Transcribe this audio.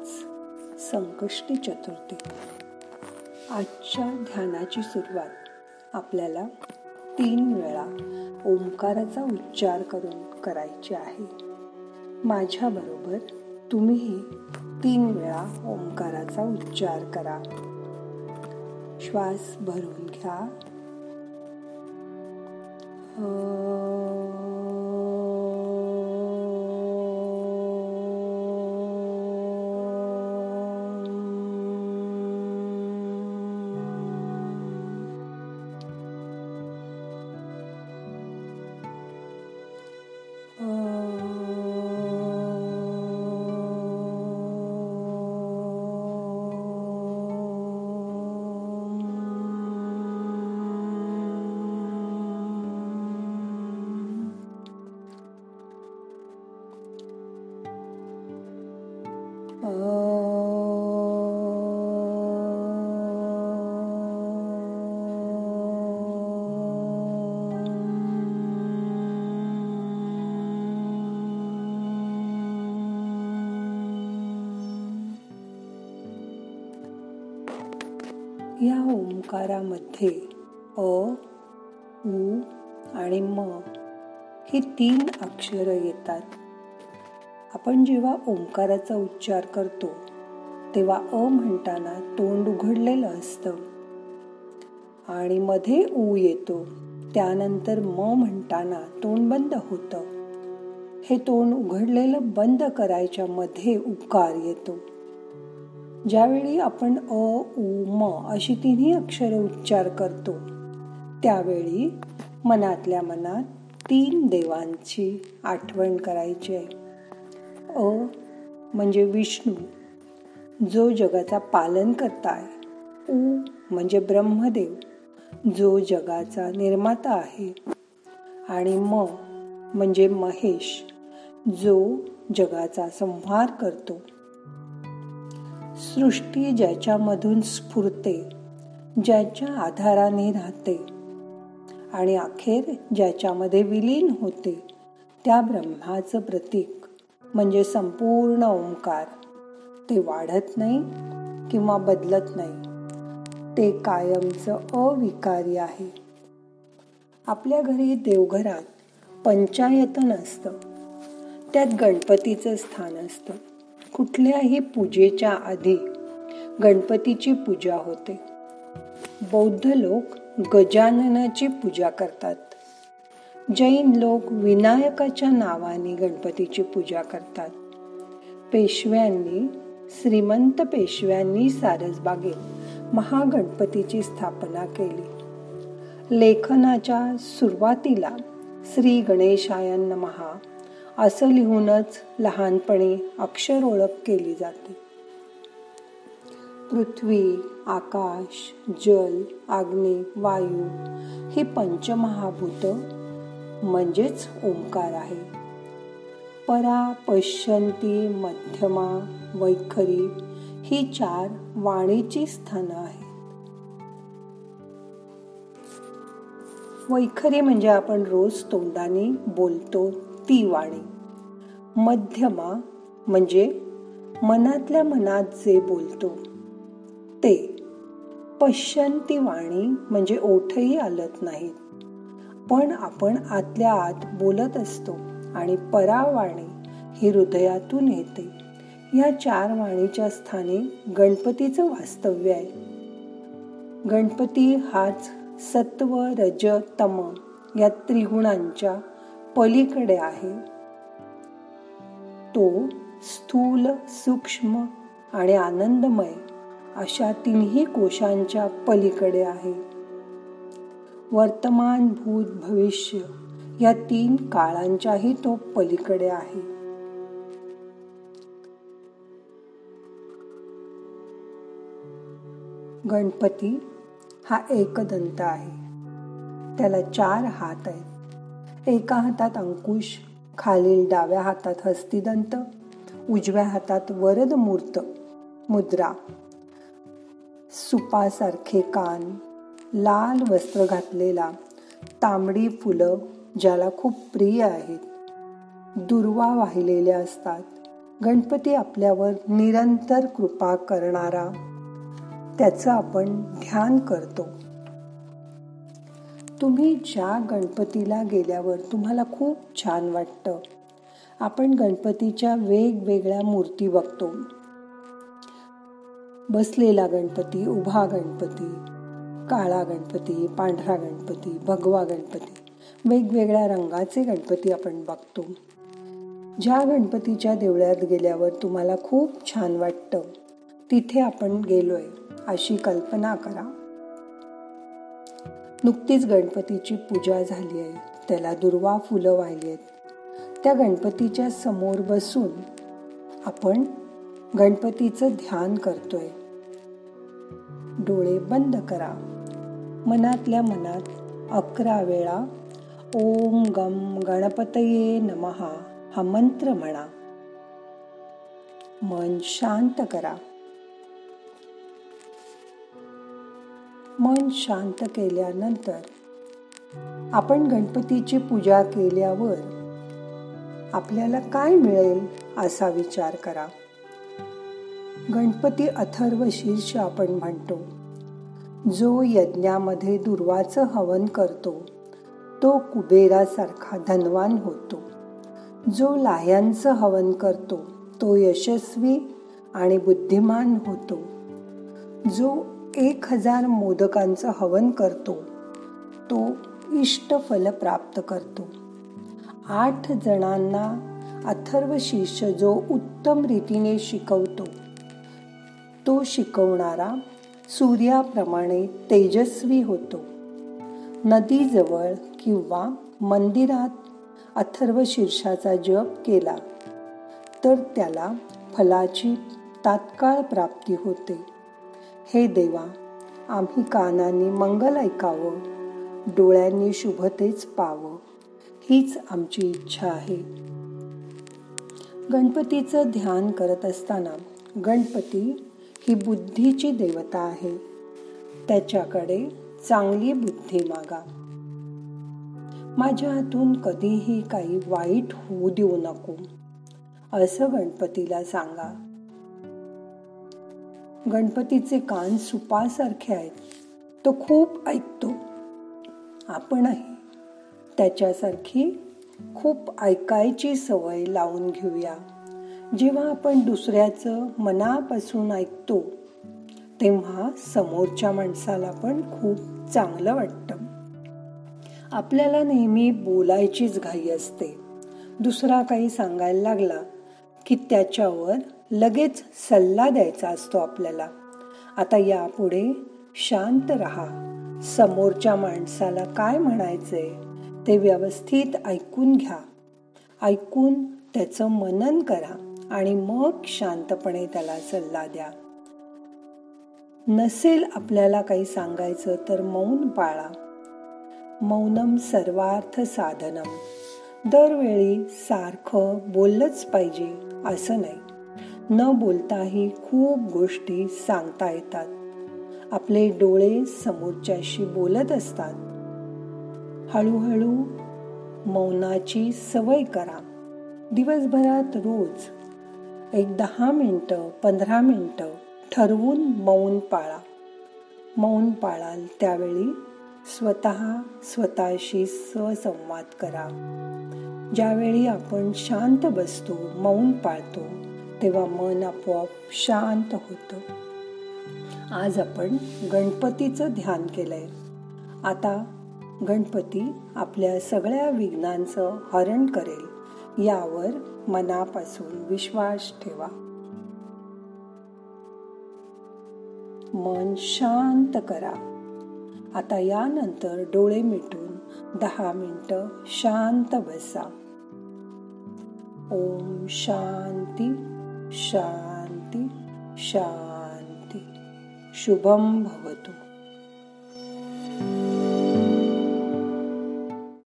आज संकष्टी चतुर्थी. आजच्या ध्यानाची सुरुवात आपल्याला तीन वेळा ओंकाराचा उच्चार करून करायची आहे. माझ्याबरोबर तुम्हीही तीन वेळा ओंकाराचा उच्चार करा. श्वास भरून घ्या. ओंकारामध्ये अ उ आणि म ही तीन अक्षरं येतात. आपण जेव्हा ओंकाराचा उच्चार करतो तेव्हा अ म्हणताना तोंड उघडलेलं असतं. आणि मध्ये ऊ येतो त्यानंतर म म्हणताना तोंड बंद होतं. हे तोंड उघडलेलं बंद करायच्या मध्ये उकार येतो. ज्यावेळी आपण अ उ म अशी तिन्ही अक्षरं उच्चार करतो त्यावेळी मनातल्या मनात तीन देवांची आठवण करायची आहे. अ म्हणजे विष्णू जो जगाचा पालन करताय. उ म्हणजे ब्रह्मदेव जो जगाचा निर्माता आहे. आणि म म्हणजे महेश जो जगाचा संहार करतो. सृष्टी ज्याच्यामधून स्फुरते ज्याच्या आधाराने राहते आणि अखेर ज्याच्यामध्ये विलीन होते त्या ब्रह्माचं प्रतीक म्हणजे संपूर्ण ओंकार. ते वाढत नाही किंवा बदलत नाही. ते कायमचं अविकारी आहे. आपल्या घरी देवघरात पंचायतन असतं. त्यात गणपतीचं स्थान असतं. कुठल्याही पूजेच्या आधी गणपतीची पूजा होते. बौद्ध लोक गजाननाची पूजा करतात. जैन लोक विनायकाच्या नावाने गणपतीची पूजा करतात. पेशव्यांनी श्रीमंत पेशव्यांनी सारसबागेत महागणपतीची स्थापना केली. लेखनाच्या सुरुवातीला श्री गणेशायन महा असं लिहूनच लहानपणी अक्षर ओळख केली जाते. पृथ्वी आकाश जल अग्नी वायू ही पंचमहाभूत म्हणजेच ओंकार आहे. परा पश्यंती मध्यमा वैखरी ही चार वाणीची स्थानं आहेत. वैखरी म्हणजे आपण रोज तोंडाने बोलतो ती वाणी. मध्यमा म्हणजे मनातल्या मनात जे बोलतो ते पश्यंती वाणी म्हणजे ओठही आलत नाहीत. पण आपण आतल्या आत बोलत असतो आणि परावाणी ही हृदयातून येते. या चार वाणीच्या स्थानी गणपतीचं वास्तव्य आहे. गणपती हाच सत्व रज तम या त्रिगुणांच्या पलीकडे आहे. तो स्थूल सूक्ष्म आणि आनंदमय अशा तिन्ही कोशांच्या पलीकडे आहे. वर्तमान भूत भविष्य या तीन काळांच्याही तो पलीकडे आहे. गणपती हा एकदंत आहे. त्याला चार हात आहेत. एका हातात अंकुश खालील डाव्या हातात हस्तिदंत उजव्या हातात वरद मूर्त मुद्रा सुपासारखे कान लाल वस्त्र घातलेला तांबडी फुलं ज्याला खूप प्रिय आहेत. दुर्वा वाहिलेल्या असतात. गणपती आपल्यावर निरंतर कृपा करणारा त्याचं आपण ध्यान करतो. तुम्ही ज्या गणपतीला गेल्यावर तुम्हाला खूप छान वाटतं आपण गणपतीच्या वेगवेगळ्या मूर्ती बघतो. बसलेला गणपती उभा गणपती काळा गणपती पांढरा गणपती भगवा गणपती वेगवेगळ्या रंगाचे गणपती आपण बघतो. ज्या गणपतीच्या देवळ्यात गेल्यावर तुम्हाला खूप छान वाटतं तिथे आपण गेलोय अशी कल्पना करा. नुकतीच गणपतीची पूजा झाली आहे. त्याला दुर्वा फुलं वाहिली आहेत. त्या गणपतीच्या समोर बसून आपण गणपतीचं ध्यान करतोय. डोळे बंद करा. मनातल्या मनात अकरा वेळा ओम गम गणपतये नमहा हा मंत्र म्हणा. मन शांत करा. मन शांत केल्यानंतर आपण गणपतीची पूजा केल्यावर आपल्याला काय मिळेल असा विचार करा. गणपती अथर्व शीर्ष आपण म्हणतो. जो यज्ञामध्ये दुर्वाचं हवन करतो तो कुबेरासारखा धनवान होतो. जो लाह्यांचं हवन करतो तो यशस्वी आणि बुद्धिमान होतो. जो एक हजार मोदकांचं हवन करतो. तो इष्टफल प्राप्त करतो. आठ जणांना अथर्व शिष्य जो उत्तम रीतीने शिकवतो. तो शिकवणारा सूर्याप्रमाणे तेजस्वी होतो. नदीजवळ किंवा मंदिरात अथर्व शीर्षाचा जप केला तर त्याला फलाची तात्काळ प्राप्ती होते. हे देवा आम्ही कानांनी मंगल ऐकावं डोळ्यांनी शुभतेच पावं हीच आमची इच्छा आहे. गणपतीचं ध्यान करत असताना गणपती ही बुद्धीची देवता आहे. त्याच्याकडे चांगली बुद्धी मागा. माझ्या हातून कधीही काही वाईट होऊ देऊ नको. असं गणपतीला सांगा. गणपतीचे कान सुपासारखे आहेत. तो खूप ऐकतो. आपणही त्याच्यासारखी खूप ऐकायची सवय लावून घेऊया. जेव्हा आपण दुसऱ्याचं मनापासून ऐकतो तेव्हा समोरच्या माणसाला पण खूप चांगलं वाटतं. आपल्याला नेहमी बोलायचीच घाई असते. दुसरा काही सांगायला लागला की त्याच्यावर लगेच सल्ला द्यायचा असतो आपल्याला. आता यापुढे शांत राहा. समोरच्या माणसाला काय म्हणायचंय ते व्यवस्थित ऐकून घ्या. ऐकून त्याचं मनन करा आणि मग शांतपणे त्याला सल्ला द्या. नसेल आपल्याला काही सांगायचं तर मौन पाळा. मौनम सर्वार्थ साधनम. दरवेळी सारखं बोललंच पाहिजे असं नाही. न बोलताही खूप गोष्टी सांगता येतात. आपले डोळे समोरच्याशी बोलत असतात. हळूहळू मौनाची सवय करा. दिवसभरात रोज एक दहा मिनटं पंधरा मिनटं ठरवून मौन पाळा. मौन पाळाल त्यावेळी स्वतः स्वतःशी ससंवाद करा. ज्यावेळी आपण शांत बसतो मौन पाळतो तेव्हा मन आपोआप शांत होतं. आज आपण गणपतीचं ध्यान केलंय. आता गणपती आपल्या सगळ्या विघ्नांचं हरण करेल. यावर मनापासून विश्वास ठेवा. मन शांत करा. आता यानंतर डोळे मिटून दहा मिनटं शांत बसा. ओम शांती. शांती शांती. शुभम भवतु।